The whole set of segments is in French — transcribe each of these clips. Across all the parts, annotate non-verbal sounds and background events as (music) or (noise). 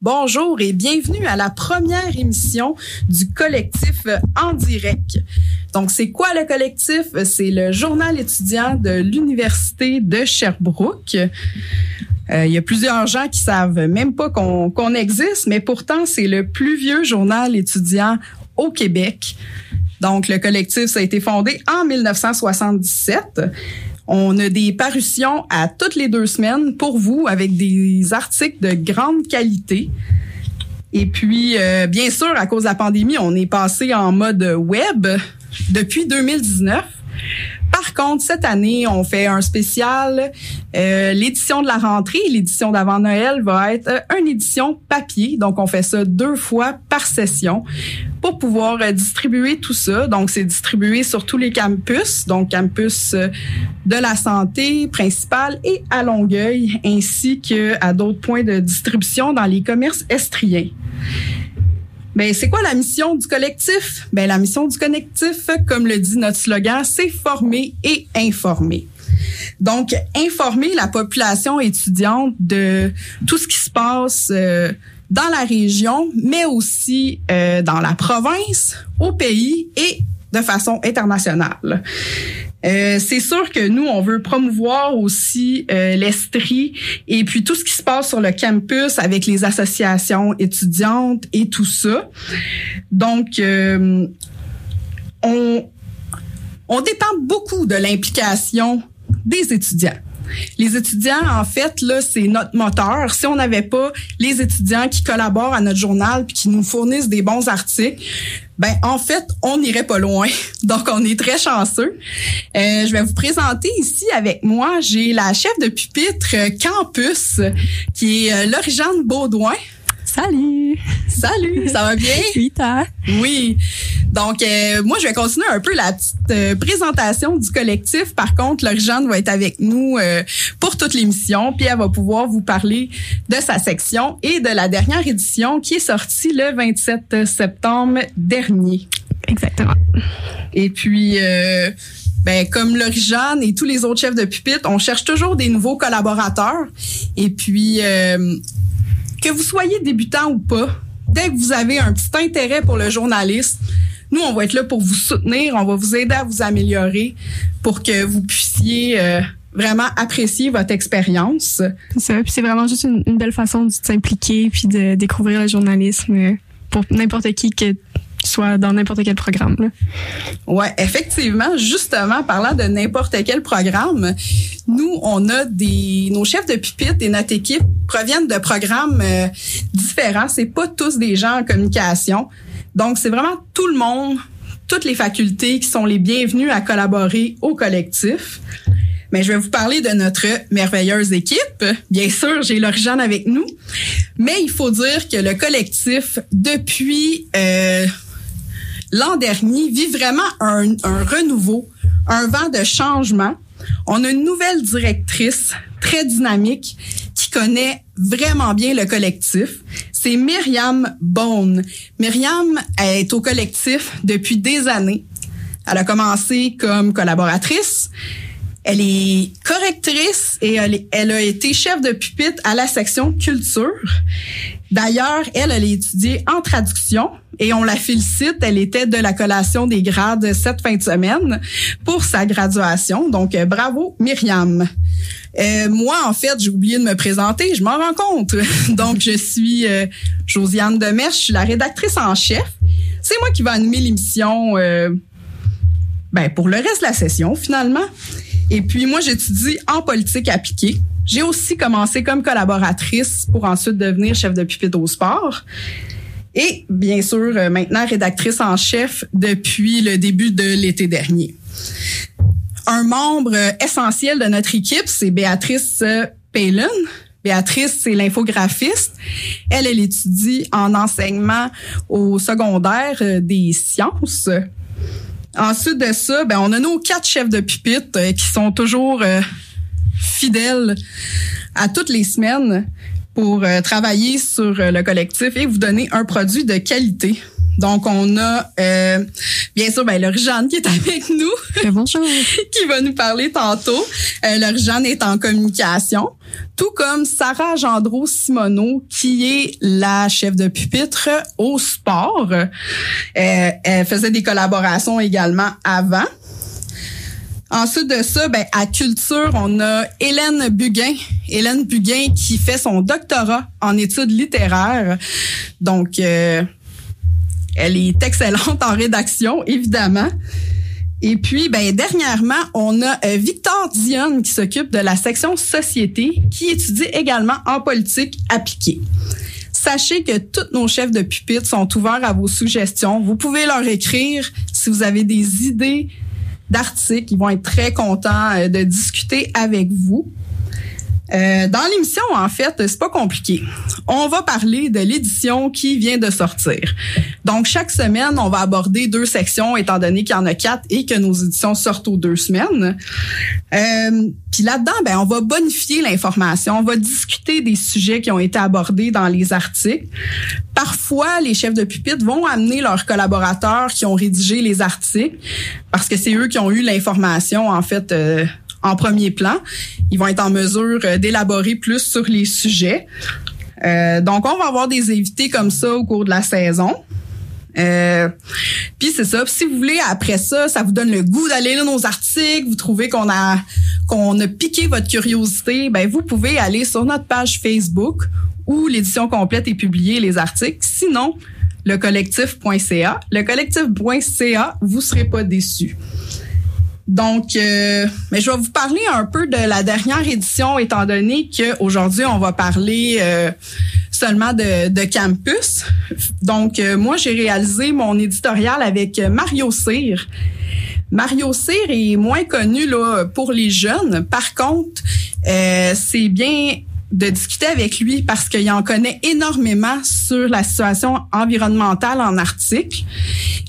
Bonjour et bienvenue à la première émission du collectif en direct. Donc, c'est quoi le collectif? C'est le journal étudiant de l'Université de Sherbrooke. Euh, il y a plusieurs gens qui savent même pas qu'on existe, mais pourtant, c'est le plus vieux journal étudiant au Québec. Donc, le collectif, ça a été fondé en 1977. On a des parutions à toutes les deux semaines pour vous avec des articles de grande qualité. Et puis, euh, bien sûr, à cause de la pandémie, on est passé en mode web depuis 2019. Par contre, cette année, on fait un spécial. Euh, l'édition de la rentrée, l'édition d'avant Noël va être euh, une édition papier. Donc, on fait ça deux fois par session pour pouvoir euh, distribuer tout ça. Donc, c'est distribué sur tous les campus, donc campus de la santé principale et à Longueuil, ainsi que à d'autres points de distribution dans les commerces estriens. Ben, c'est quoi la mission du collectif? Ben, la mission du collectif, comme le dit notre slogan, c'est former et informer. Donc, informer la population étudiante de tout ce qui se passe euh, dans la région, mais aussi euh, dans la province, au pays et de façon internationale. Euh, c'est sûr que nous, on veut promouvoir aussi euh, l'Estrie et puis tout ce qui se passe sur le campus avec les associations étudiantes et tout ça. Donc, euh, on, on dépend beaucoup de l'implication des étudiants. Les étudiants, en fait, là, c'est notre moteur. Si on n'avait pas les étudiants qui collaborent à notre journal puis qui nous fournissent des bons articles, ben en fait, on n'irait pas loin. (laughs) Donc, on est très chanceux. Euh, je vais vous présenter ici avec moi, j'ai la chef de pupitre euh, campus, qui est euh, Lauriane Baudouin. Salut! Salut, ça va bien? (laughs) Oui. Donc, euh, moi, je vais continuer un peu la petite euh, présentation du collectif. Par contre, Lauriane va être avec nous euh, pour toute l'émission, puis elle va pouvoir vous parler de sa section et de la dernière édition qui est sortie le 27 septembre dernier. Exactement. Et puis, euh, ben, comme Lauriane et tous les autres chefs de pupitre, on cherche toujours des nouveaux collaborateurs. Et puis, euh, que vous soyez débutant ou pas, dès que vous avez un petit intérêt pour le journalisme, nous, on va être là pour vous soutenir, on va vous aider à vous améliorer pour que vous puissiez euh, vraiment apprécier votre expérience. C'est ça. Puis c'est vraiment juste une, une belle façon de s'impliquer puis de découvrir le journalisme euh, pour n'importe qui que soit dans n'importe quel programme. Là. Ouais, effectivement, justement, parlant de n'importe quel programme, nous, on a des nos chefs de pupitre et notre équipe proviennent de programmes euh, différents. C'est pas tous des gens en communication. Donc, c'est vraiment tout le monde, toutes les facultés qui sont les bienvenus à collaborer au collectif. Mais je vais vous parler de notre merveilleuse équipe. Bien sûr, j'ai Lauriane avec nous. Mais il faut dire que le collectif, depuis euh, l'an dernier, vit vraiment un, un renouveau, un vent de changement. On a une nouvelle directrice très dynamique qui connaît vraiment bien le collectif. C'est Myriam Bone. Myriam est au collectif depuis des années. Elle a commencé comme collaboratrice. Elle est correctrice et elle, a été chef de pupitre à la section culture. D'ailleurs, elle, elle a étudié en traduction et on la félicite. Elle était de la collation des grades cette fin de semaine pour sa graduation. Donc, euh, bravo, Myriam. Euh, moi, en fait, j'ai oublié de me présenter. Je m'en rends compte. (laughs) Donc, je suis euh, Josiane Demers. Je suis la rédactrice en chef. C'est moi qui vais animer l'émission euh, ben, pour le reste de la session, finalement. Et puis, moi, j'étudie en politique appliquée. J'ai aussi commencé comme collaboratrice pour ensuite devenir chef de pupitre au sport. Et bien sûr, euh, maintenant rédactrice en chef depuis le début de l'été dernier. Un membre euh, essentiel de notre équipe, c'est Béatrice euh, Palin. Béatrice, c'est l'infographiste. Elle, elle étudie en enseignement au secondaire des sciences. Ensuite de ça, ben, on a nos quatre chefs de pupitre euh, qui sont toujours euh, fidèles à toutes les semaines pour travailler sur le collectif et vous donner un produit de qualité. Donc, on a euh, bien sûr ben, Laure-Jeanne qui est avec nous. Bonjour. (laughs) qui va nous parler tantôt. Euh, Laure-Jeanne est en communication, tout comme Sarah Gendreau Simoneau, qui est la chef de pupitre au sport. Euh, elle faisait des collaborations également avant. Ensuite de ça, ben, à Culture, on a Hélène Buguin. Hélène Buguin qui fait son doctorat en études littéraires. Donc, euh, elle est excellente en rédaction, évidemment. Et puis, ben, dernièrement, on a euh, Victor Dionne qui s'occupe de la section société, qui étudie également en politique appliquée. Sachez que tous nos chefs de pupitre sont ouverts à vos suggestions. Vous pouvez leur écrire si vous avez des idées d'articles. Ils vont être très contents euh, de discuter avec vous. Euh, dans l'émission, en fait, c'est pas compliqué. On va parler de l'édition qui vient de sortir. Donc, chaque semaine, on va aborder deux sections, étant donné qu'il y en a quatre et que nos éditions sortent aux deux semaines. Euh, Puis là-dedans, ben, on va bonifier l'information, on va discuter des sujets qui ont été abordés dans les articles. Parfois, les chefs de pupitre vont amener leurs collaborateurs qui ont rédigé les articles, parce que c'est eux qui ont eu l'information, en fait. Euh, en premier plan. Ils vont être en mesure euh, d'élaborer plus sur les sujets. Euh, donc, on va avoir des invités comme ça au cours de la saison. Euh, puis c'est ça. si vous voulez après ça, ça vous donne le goût d'aller lire nos articles. Vous trouvez qu'on a qu'on a piqué votre curiosité, ben vous pouvez aller sur notre page Facebook où l'édition complète est publiée les articles. Sinon, le collectif.ca. Le collectif.ca, vous serez pas déçus. Donc, euh, mais je vais vous parler un peu de la dernière édition, étant donné qu'aujourd'hui, on va parler euh, seulement de, campus. Donc, euh, moi, j'ai réalisé mon éditorial avec Mario Cyr. Mario Cyr est moins connu là, pour les jeunes. Par contre, c'est bien de discuter avec lui parce qu'il en connaît énormément sur la situation environnementale en Arctique.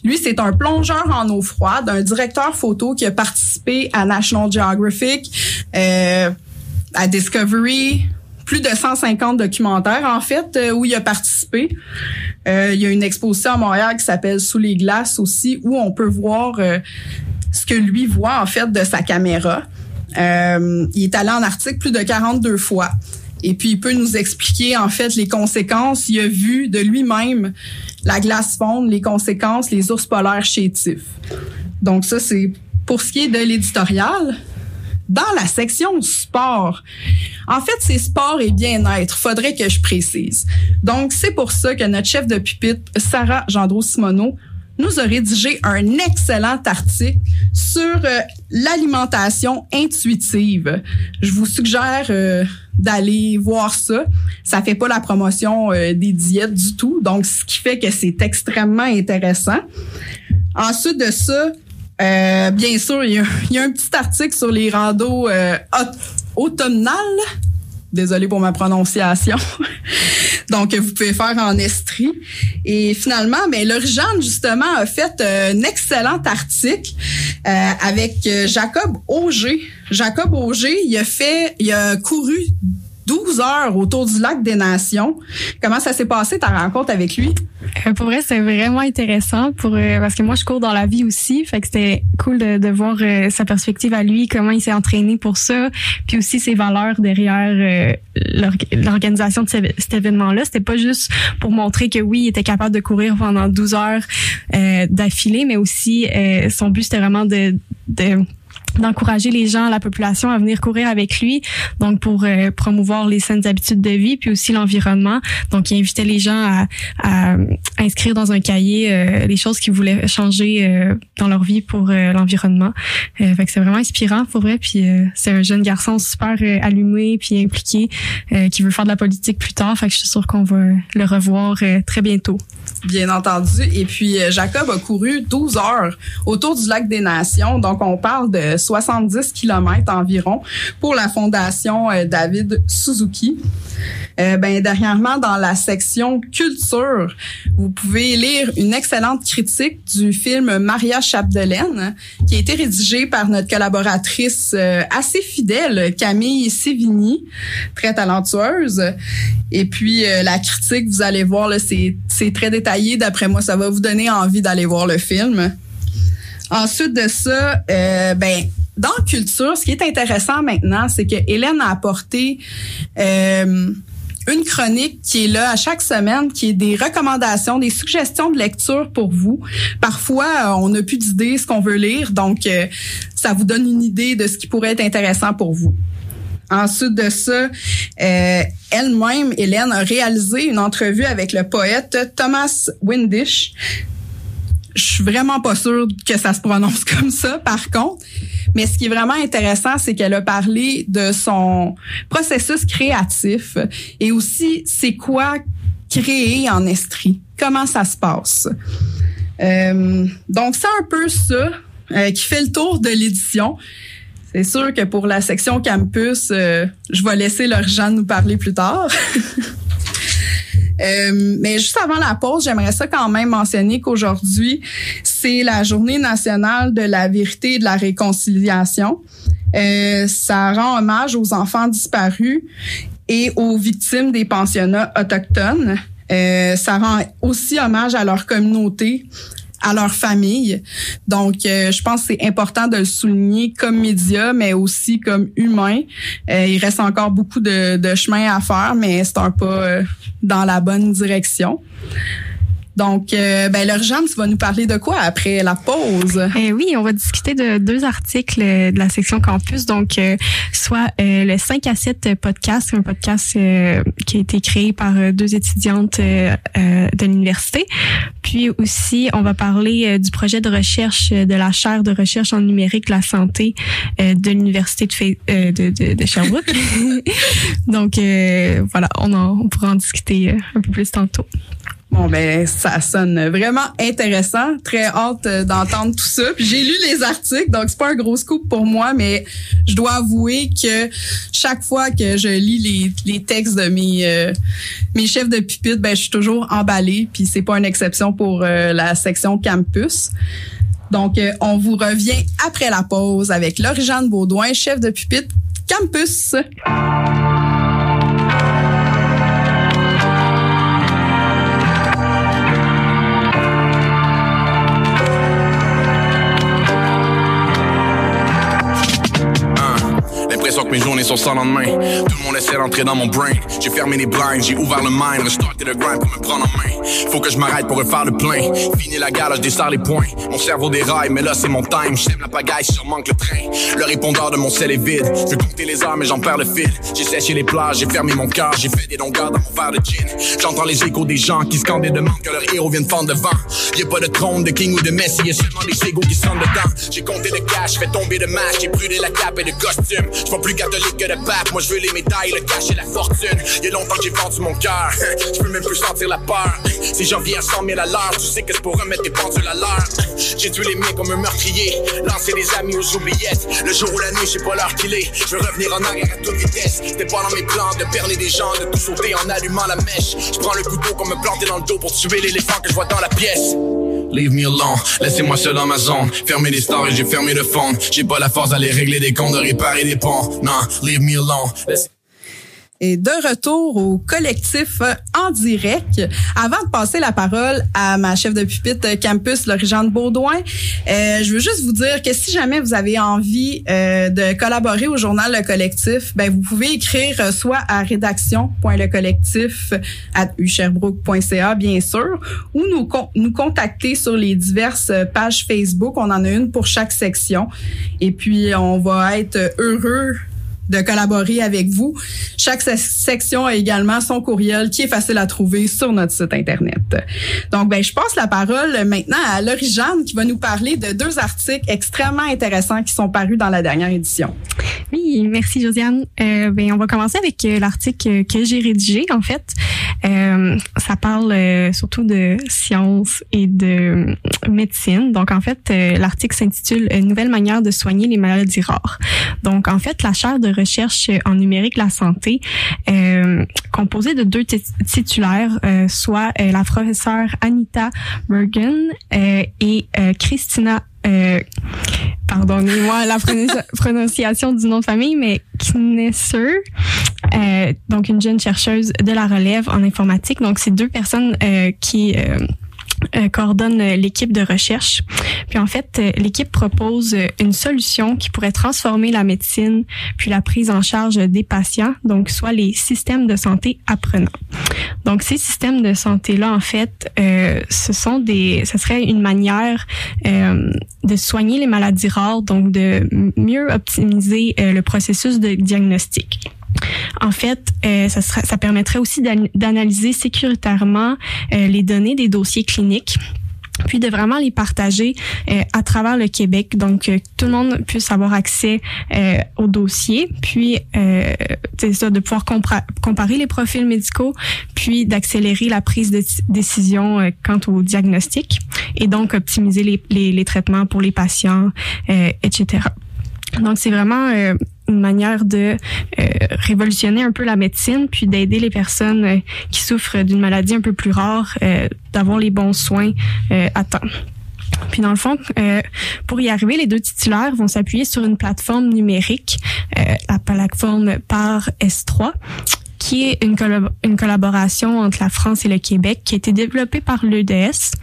Lui, c'est un plongeur en eau froide, un directeur photo qui a participé à National Geographic, euh, à Discovery, plus de 150 documentaires en fait euh, où il a participé. Euh, il y a une exposition à Montréal qui s'appelle Sous les glaces aussi où on peut voir euh, ce que lui voit en fait de sa caméra. il est allé en Arctique plus de 42 fois. Et puis, il peut nous expliquer, en fait, les conséquences. Il a vu de lui-même la glace fondre, les conséquences, les ours polaires chétifs. Donc, ça, c'est pour ce qui est de l'éditorial. Dans la section sport, en fait, c'est sport et bien-être. Faudrait que je précise. Donc, c'est pour ça que notre chef de pupitre, Sarah Gendreau-Simoneau, nous a rédigé un excellent article sur euh, l'alimentation intuitive. Je vous suggère euh, d'aller voir ça. Ça fait pas la promotion euh, des diètes du tout, donc ce qui fait que c'est extrêmement intéressant. Ensuite de ça, bien sûr, il y, a, un petit article sur les randos automnales. Désolée pour ma prononciation. (laughs) Donc, vous pouvez faire en estrie. Et finalement, ben, l'Origine, justement, a fait un excellent article euh, avec euh, Jacob Auger. Jacob Auger, il a fait, il a couru 12 heures autour du lac des Nations. Comment ça s'est passé ta rencontre avec lui? Euh, pour vrai, c'est vraiment intéressant pour euh, parce que moi je cours dans la vie aussi, fait que c'était cool de, de voir euh, sa perspective à lui, comment il s'est entraîné pour ça, puis aussi ses valeurs derrière l'organisation de cet événement-là. C'était pas juste pour montrer que oui, il était capable de courir pendant 12 heures d'affilée, mais aussi son but c'était vraiment de, de d'encourager les gens, la population à venir courir avec lui, donc pour euh, promouvoir les saines habitudes de vie, puis aussi l'environnement. Donc, il invitait les gens à, à inscrire dans un cahier euh, les choses qu'ils voulaient changer euh, dans leur vie pour l'environnement. fait que c'est vraiment inspirant pour vrai. Puis c'est un jeune garçon super allumé puis impliqué qui veut faire de la politique plus tard. Fait que je suis sûre qu'on va le revoir très bientôt. Bien entendu. Et puis Jacob a couru 12 heures autour du lac des Nations. Donc on parle de 70 km environ pour la fondation euh, David Suzuki. Euh, ben dernièrement dans la section culture, vous pouvez lire une excellente critique du film Maria Chapdelaine qui a été rédigée par notre collaboratrice euh, assez fidèle Camille Sévigny, très talentueuse. Et puis la critique, vous allez voir c'est très détaillé. D'après moi, ça va vous donner envie d'aller voir le film. Ensuite de ça, euh, ben dans culture, ce qui est intéressant maintenant, c'est que Hélène a apporté euh, une chronique qui est là à chaque semaine, qui est des recommandations, des suggestions de lecture pour vous. Parfois, euh, on n'a plus d'idées ce qu'on veut lire, donc euh, ça vous donne une idée de ce qui pourrait être intéressant pour vous. Ensuite de ça, euh, elle-même, Hélène, a réalisé une entrevue avec le poète Thomas Windish. Je suis vraiment pas sûre que ça se prononce (laughs) comme ça, par contre. Mais ce qui est vraiment intéressant, c'est qu'elle a parlé de son processus créatif et aussi c'est quoi créer en Estrie? Comment ça se passe? Euh, donc, c'est un peu ça euh, qui fait le tour de l'édition. C'est sûr que pour la section campus, euh, je vais laisser Laure-Jeanne nous parler plus tard. (laughs) Euh, mais juste avant la pause, j'aimerais ça quand même mentionner qu'aujourd'hui, c'est la journée nationale de la vérité et de la réconciliation. Euh, ça rend hommage aux enfants disparus et aux victimes des pensionnats autochtones. Euh, ça rend aussi hommage à leur communauté, à leur famille. Donc, euh, je pense que c'est important de le souligner comme média, mais aussi comme humain. Euh, il reste encore beaucoup de, de, chemin à faire, mais c'est un pas euh, dans la bonne direction. Donc, euh, ben, Laure-Jeanne, tu vas nous parler de quoi après la pause? Eh oui, on va discuter de deux articles de la section campus. Donc, euh, soit euh, le 5 à 7 podcast, un podcast euh, qui a été créé par euh, deux étudiantes euh, de l'université. Puis aussi, on va parler du projet de recherche de la chaire de recherche en numérique la santé de l'université de, de, de, de, Sherbrooke. (laughs) Donc, voilà, on, en, on pourra en discuter un peu plus tantôt. Bon ben ça sonne vraiment intéressant, très hâte euh, d'entendre tout ça. J'ai lu les articles, donc c'est pas un gros scoop pour moi, mais je dois avouer que chaque fois que je lis les, les textes de mes euh, mes chefs de pupitre, ben je suis toujours emballée. Puis c'est pas une exception pour euh, la section campus. Donc euh, on vous revient après la pause avec Laure-Jeanne Baudouin, chef de pupitre campus. Mes journées sont sans lendemain. Tout le monde essaie d'entrer dans mon brain. J'ai fermé les blinds, j'ai ouvert le mind, restarté le grind pour me prendre en main. Faut que je m'arrête pour refaire le plein. Fini la gare, je desserre les points. Mon cerveau déraille, mais là c'est mon time. J'aime la pagaille, sûrement que le train. Le répondeur de mon sel est vide. Je veux compter les heures, mais j'en perds le fil. J'ai séché les plages, j'ai fermé mon cœur, j'ai fait des longueurs dans mon verre de gin. J'entends les échos des gens qui scandent et demandent que leur héros vienne fendre devant. Y'a pas de trône, de king ou de messie, y'a seulement des égos qui sentent dedans. J'ai compté le cash, fait tomber de match, j'ai brûlé la cape et le costume. Pas plus catholique que de pape, moi je veux les médailles, le cash et la fortune. Y'a longtemps que j'ai vendu mon cœur, (laughs) je peux même plus sentir la peur. Si j'en viens à 100 000 à l'heure, tu sais que c'est pour remettre tes pendules à l'heure. (laughs) J'ai tué les miens comme un meurtrier, lancer des amis aux oubliettes. Le jour ou la nuit, je sais pas l'heure qu'il est. Je veux revenir en arrière à toute vitesse. C'était pas dans mes plans de perler des gens, de tout sauter en allumant la mèche. Je prends le couteau comme me planter dans le dos pour tuer l'éléphant que je vois dans la pièce. Leave me alone, laissez-moi seul dans ma zone. Fermez les stars et j'ai fermé le fond. J'ai pas la force d'aller régler des comptes, de réparer des ponts. Non, leave me alone. Et de retour au collectif en direct. Avant de passer la parole à ma chef de pupitre campus, Laure-Jeanne Baudouin, euh, je veux juste vous dire que si jamais vous avez envie euh, de collaborer au journal Le Collectif, ben vous pouvez écrire soit à rédaction.lecollectif à usherbrook.ca bien sûr, ou nous, nous contacter sur les diverses pages Facebook. On en a une pour chaque section. Et puis, on va être heureux de collaborer avec vous. Chaque section a également son courriel qui est facile à trouver sur notre site internet. Donc, ben, je passe la parole maintenant à Laurie qui va nous parler de deux articles extrêmement intéressants qui sont parus dans la dernière édition. Oui, merci Josiane. Euh, ben, on va commencer avec euh, l'article que j'ai rédigé. En fait, euh, ça parle euh, surtout de sciences et de médecine. Donc, en fait, l'article s'intitule Une nouvelle manière de soigner les maladies rares. Donc, en fait, la chaire de recherche en numérique la santé, composée de deux titulaires, soit la professeure Anita Bergen et Christina euh, pardonnez-moi la (laughs) prononciation du nom de famille, mais Knesser, euh, donc une jeune chercheuse de la relève en informatique. Donc, c'est deux personnes euh, qui euh, euh, coordonne l'équipe de recherche. Puis en fait, euh, l'équipe propose une solution qui pourrait transformer la médecine puis la prise en charge des patients, donc soit les systèmes de santé apprenants. Donc ces systèmes de santé là, en fait, euh, ce sont des, ce serait une manière euh, de soigner les maladies rares, donc de mieux optimiser le processus de diagnostic. En fait, euh, ça, ça permettrait aussi d'analyser sécuritairement euh, les données des dossiers cliniques puis de vraiment les partager euh, à travers le Québec, donc que tout le monde puisse avoir accès au dossier, puis c'est ça, de pouvoir comparer les profils médicaux, puis d'accélérer la prise de décision quant au diagnostic, et donc optimiser les, les, les traitements pour les patients, etc. Donc c'est vraiment une manière de euh, révolutionner un peu la médecine, puis d'aider les personnes euh, qui souffrent d'une maladie un peu plus rare, euh, d'avoir les bons soins à temps. Puis dans le fond, pour y arriver, les deux titulaires vont s'appuyer sur une plateforme numérique, la plateforme par S3, qui est une, une collaboration entre la France et le Québec, qui a été développée par l'EDS.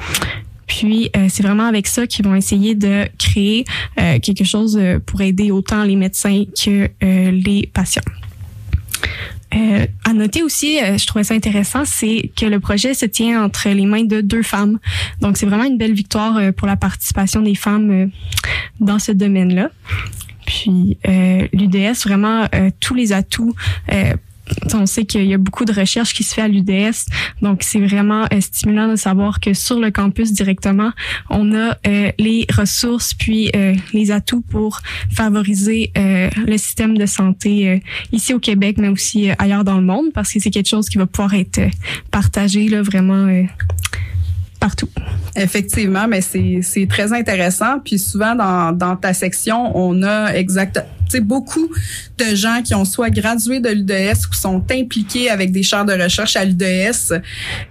Puis euh, c'est vraiment avec ça qu'ils vont essayer de créer euh, quelque chose euh, pour aider autant les médecins que les patients. À noter aussi, je trouvais ça intéressant, c'est que le projet se tient entre les mains de deux femmes. Donc, c'est vraiment une belle victoire pour la participation des femmes dans ce domaine-là. Puis, l'UDS, vraiment, tous les atouts on sait qu'il y a beaucoup de recherches qui se fait à l'UDS, donc c'est vraiment euh, stimulant de savoir que sur le campus directement, on a euh, les ressources puis euh, les atouts pour favoriser le système de santé ici au Québec, mais aussi ailleurs dans le monde, parce que c'est quelque chose qui va pouvoir être partagé là vraiment partout. Effectivement, mais c'est très intéressant. Puis souvent dans, dans ta section, on a exactement sais, beaucoup de gens qui ont soit gradué de l'UDS ou sont impliqués avec des chaires de recherche à l'UDS.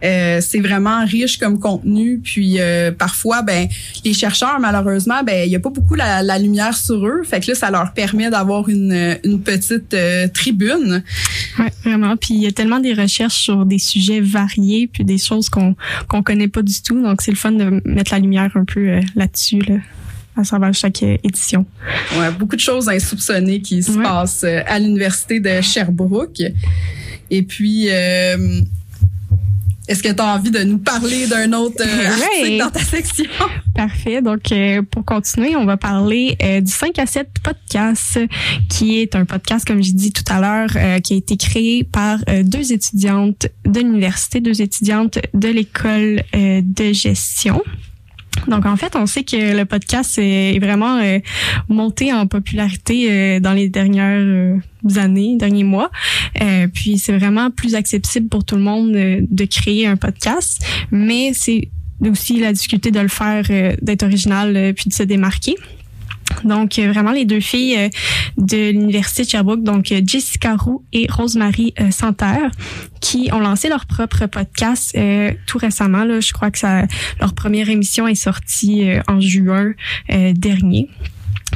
Euh, c'est vraiment riche comme contenu. Puis euh, parfois, ben les chercheurs, malheureusement, ben il y a pas beaucoup la, la, lumière sur eux. Fait que là, ça leur permet d'avoir une, une petite euh, tribune. Ouais, vraiment. Puis il y a tellement des recherches sur des sujets variés, puis des choses qu'on qu'on connaît pas du tout. Donc c'est le fun de mettre la lumière un peu euh, là-dessus. Là à travers chaque édition. Ouais, beaucoup de choses insoupçonnées qui se passent euh, à l'université de Sherbrooke. Et puis, euh, est-ce que tu as envie de nous parler d'un autre euh, (laughs) article dans ta section? Parfait. Donc, pour continuer, on va parler du 5 à 7 podcast, qui est un podcast, comme j'ai dit tout à l'heure, qui a été créé par deux étudiantes de l'université, deux étudiantes de l'école de gestion. Donc en fait, on sait que le podcast est vraiment euh, monté en popularité euh, dans les dernières euh, années, derniers mois. puis c'est vraiment plus accessible pour tout le monde de créer un podcast, mais c'est aussi la difficulté de le faire, d'être original puis de se démarquer. Donc, euh, vraiment, les deux filles euh, de l'Université de Sherbrooke, donc euh, Jessica Roux et Rosemary Santerre, qui ont lancé leur propre podcast tout récemment. Là, je crois que leur première émission est sortie en juin dernier.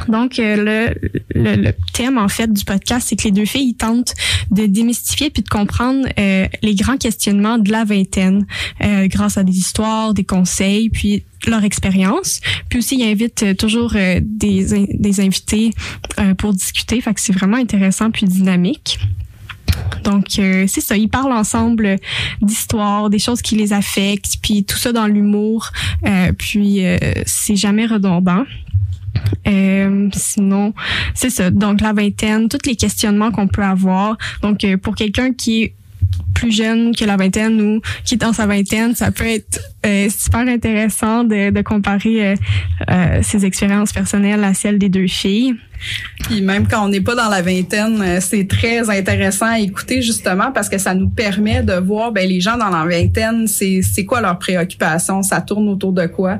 Donc, le, le, thème, en fait, du podcast, c'est que les deux filles tentent de démystifier puis de comprendre les grands questionnements de la vingtaine grâce à des histoires, des conseils, puis leur expérience. Puis aussi, ils invitent euh, toujours euh, des, des invités euh, pour discuter. Fait que c'est vraiment intéressant puis dynamique. Donc c'est ça, ils parlent ensemble d'histoires, des choses qui les affectent, puis tout ça dans l'humour, puis c'est jamais redondant. Euh, sinon, c'est ça. Donc la vingtaine, tous les questionnements qu'on peut avoir. Donc euh, pour quelqu'un qui est plus jeune que la vingtaine ou qui est dans sa vingtaine, ça peut être euh, super intéressant de, de comparer euh, ses expériences personnelles à celles des deux filles. Puis même quand on n'est pas dans la vingtaine, c'est très intéressant à écouter justement parce que ça nous permet de voir ben, les gens dans la vingtaine, c'est quoi leurs préoccupations, ça tourne autour de quoi?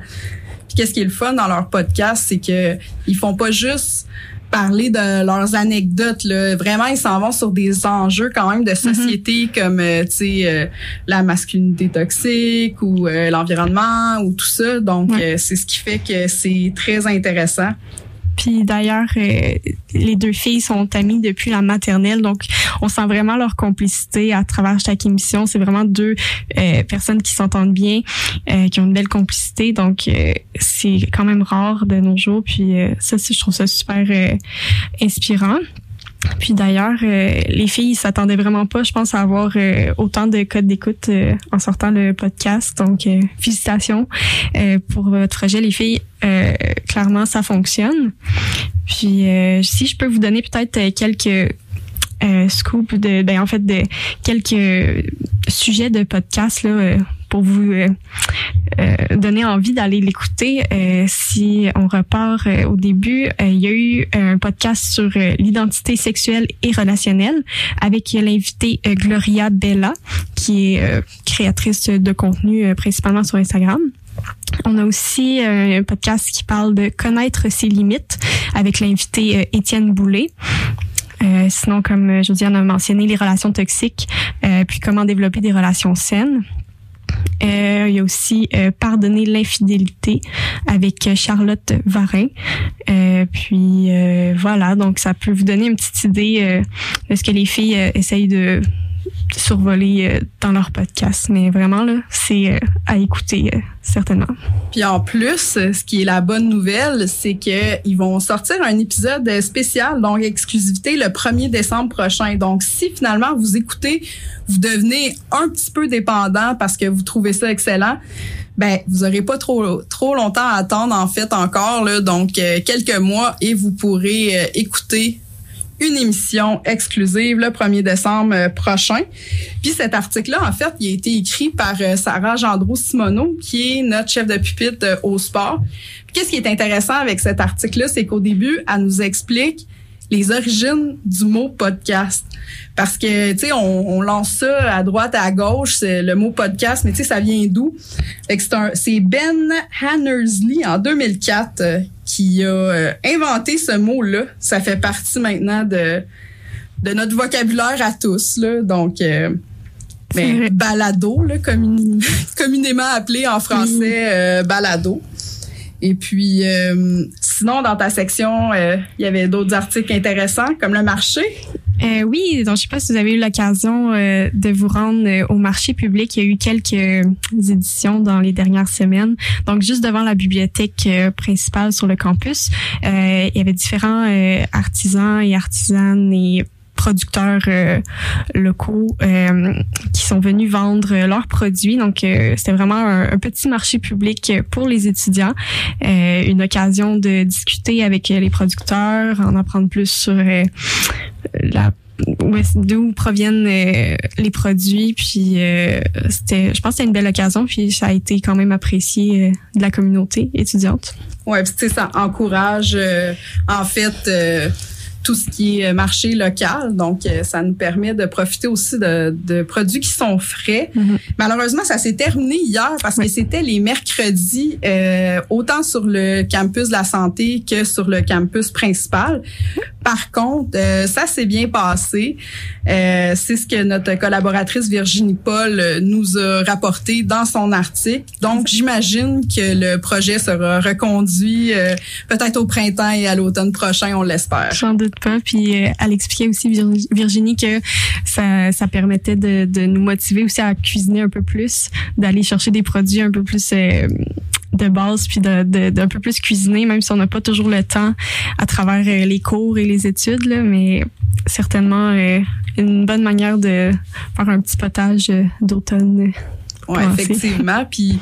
Puis qu'est-ce qui est le fun dans leur podcast, c'est que ils font pas juste parler de leurs anecdotes là. vraiment ils s'en vont sur des enjeux quand même de société comme euh, tu sais euh, la masculinité toxique ou euh, l'environnement ou tout ça. Donc c'est ce qui fait que c'est très intéressant puis d'ailleurs, euh, les deux filles sont amies depuis la maternelle, donc on sent vraiment leur complicité à travers chaque émission. C'est vraiment deux euh, personnes qui s'entendent bien, euh, qui ont une belle complicité, donc c'est quand même rare de nos jours. Puis ça, je trouve ça super inspirant. Puis d'ailleurs, euh, les filles s'attendaient vraiment pas, je pense, à avoir euh, autant de codes d'écoute euh, en sortant le podcast. Donc, félicitations pour votre projet, les filles. clairement, ça fonctionne. Puis, si je peux vous donner peut-être quelques scoops de, ben en fait, de quelques sujets de podcast là pour vous euh, euh, donner envie d'aller l'écouter. Euh, si on repart au début, il y a eu un podcast sur l'identité sexuelle et relationnelle avec l'invité Gloria Bella, qui est créatrice de contenu principalement sur Instagram. On a aussi un podcast qui parle de connaître ses limites avec l'invité Étienne Boulay. sinon, comme Josiane a mentionné, les relations toxiques, puis comment développer des relations saines. Euh, il y a aussi euh, Pardonner l'infidélité avec Charlotte Varin. Euh, puis voilà, donc ça peut vous donner une petite idée de ce que les filles essayent de survoler euh, dans leur podcast. Mais vraiment, là, c'est euh, à écouter, euh, certainement. Puis en plus, ce qui est la bonne nouvelle, c'est qu'ils vont sortir un épisode spécial, donc exclusivité, le 1er décembre prochain. Donc, si finalement vous écoutez, vous devenez un petit peu dépendant parce que vous trouvez ça excellent, ben vous aurez pas trop trop longtemps à attendre en fait encore là, donc quelques mois et vous pourrez écouter une émission exclusive le 1er décembre euh, prochain. Puis cet article-là, en fait, il a été écrit par euh, Sarah Gendreau Simoneau, qui est notre chef de pupitre euh, au sport. Qu'est-ce qui est intéressant avec cet article-là, c'est qu'au début, elle nous explique les origines du mot podcast. Parce que, tu sais, on, on, lance ça à droite, à gauche, c'est le mot podcast, mais tu sais, ça vient d'où? C'est Ben Hannersley, en 2004, euh, qui a euh, inventé ce mot-là. Ça fait partie maintenant de, de notre vocabulaire à tous, là. Donc, euh, ben, balado, là, (laughs) communément appelé en français balado. Et puis, euh, sinon, dans ta section, euh, il y avait d'autres articles intéressants, comme le marché. Euh, oui, donc je sais pas si vous avez eu l'occasion euh, de vous rendre au marché public. Il y a eu quelques éditions dans les dernières semaines. Donc, juste devant la bibliothèque principale sur le campus, il y avait différents artisans et artisanes et producteurs euh, locaux euh, qui sont venus vendre leurs produits. Donc, euh, c'était vraiment un, petit marché public pour les étudiants, une occasion de discuter avec les producteurs, en apprendre plus sur la d'où proviennent les produits puis c'était je pense que c'était une belle occasion puis ça a été quand même apprécié de la communauté étudiante. Ouais, c'est ça encourage en fait tout ce qui est marché local. Donc, euh, ça nous permet de profiter aussi de, de produits qui sont frais. Mm-hmm. Malheureusement, ça s'est terminé hier parce que c'était les mercredis, euh, autant sur le campus de la santé que sur le campus principal. Par contre, euh, ça s'est bien passé. Euh, c'est ce que notre collaboratrice Virginie Paul nous a rapporté dans son article. Donc, j'imagine que le projet sera reconduit peut-être au printemps et à l'automne prochain, on l'espère Puis euh, elle expliquait aussi, Virginie, que ça, ça permettait de, nous motiver aussi à cuisiner un peu plus, d'aller chercher des produits un peu plus euh, de base, puis d'un peu plus cuisiner, même si on n'a pas toujours le temps à travers euh, les cours et les études. Là, mais certainement une bonne manière de faire un petit potage d'automne Ouais, effectivement. Puis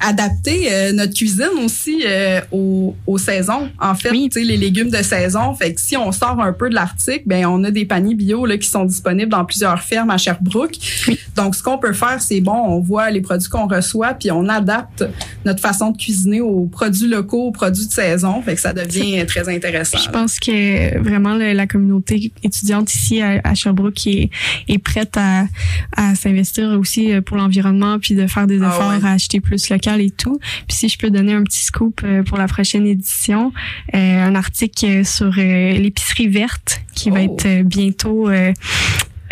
adapter euh, notre cuisine aussi euh, aux, aux, saisons. En fait, tu sais, les légumes de saison. Fait que si on sort un peu de l'Arctique, ben on a des paniers bio là, qui sont disponibles dans plusieurs fermes à Sherbrooke. Donc, ce qu'on peut faire, c'est bon, on voit les produits qu'on reçoit, puis on adapte notre façon de cuisiner aux produits locaux, aux produits de saison. Fait que ça devient très intéressant. Je pense que vraiment la communauté étudiante ici à, Sherbrooke est, est prête à, à s'investir aussi pour l'environnement de faire des ah efforts à acheter plus local et tout. Puis si je peux donner un petit scoop euh, pour la prochaine édition, euh, un article sur euh, l'épicerie verte qui va oh. être bientôt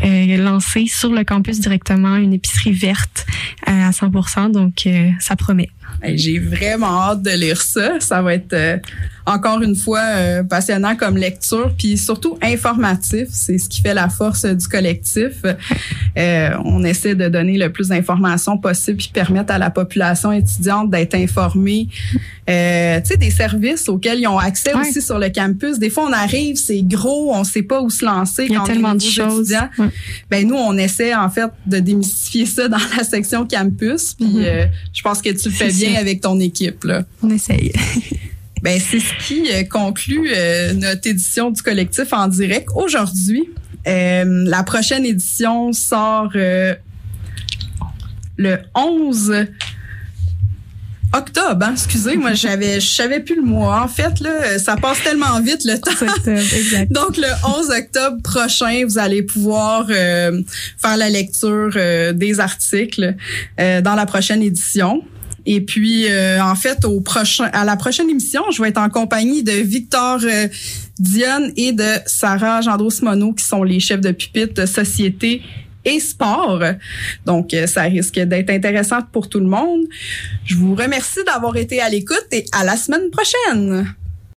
lancé sur le campus directement, une épicerie verte à 100%. Donc ça promet. J'ai vraiment hâte de lire ça. Ça va être euh, encore une fois euh, passionnant comme lecture, puis surtout informatif. C'est ce qui fait la force du collectif. Euh, on essaie de donner le plus d'informations possible puis permettre à la population étudiante d'être informée. tu sais, des services auxquels ils ont accès aussi sur le campus. Des fois, on arrive, c'est gros, on sait pas où se lancer. Il y a tellement de choses. Ben nous, on essaie en fait de démystifier ça dans la section campus. Puis mm-hmm. je pense que tu le fais bien avec ton équipe. Là. On essaye. (laughs) ben, c'est ce qui euh, conclut euh, notre édition du collectif en direct aujourd'hui. Euh, la prochaine édition sort le 11 octobre, hein? excusez, moi j'avais je savais plus le mois. En fait là, ça passe tellement vite le temps. Donc le 11 octobre prochain, vous allez pouvoir faire la lecture des articles dans la prochaine édition. Et puis, euh, en fait, au prochain, à la prochaine émission, je vais être en compagnie de Victor euh, Dionne et de Sarah Gendros-Monod, qui sont les chefs de pupitre de Société et Sport. Donc, euh, ça risque d'être intéressant pour tout le monde. Je vous remercie d'avoir été à l'écoute et à la semaine prochaine.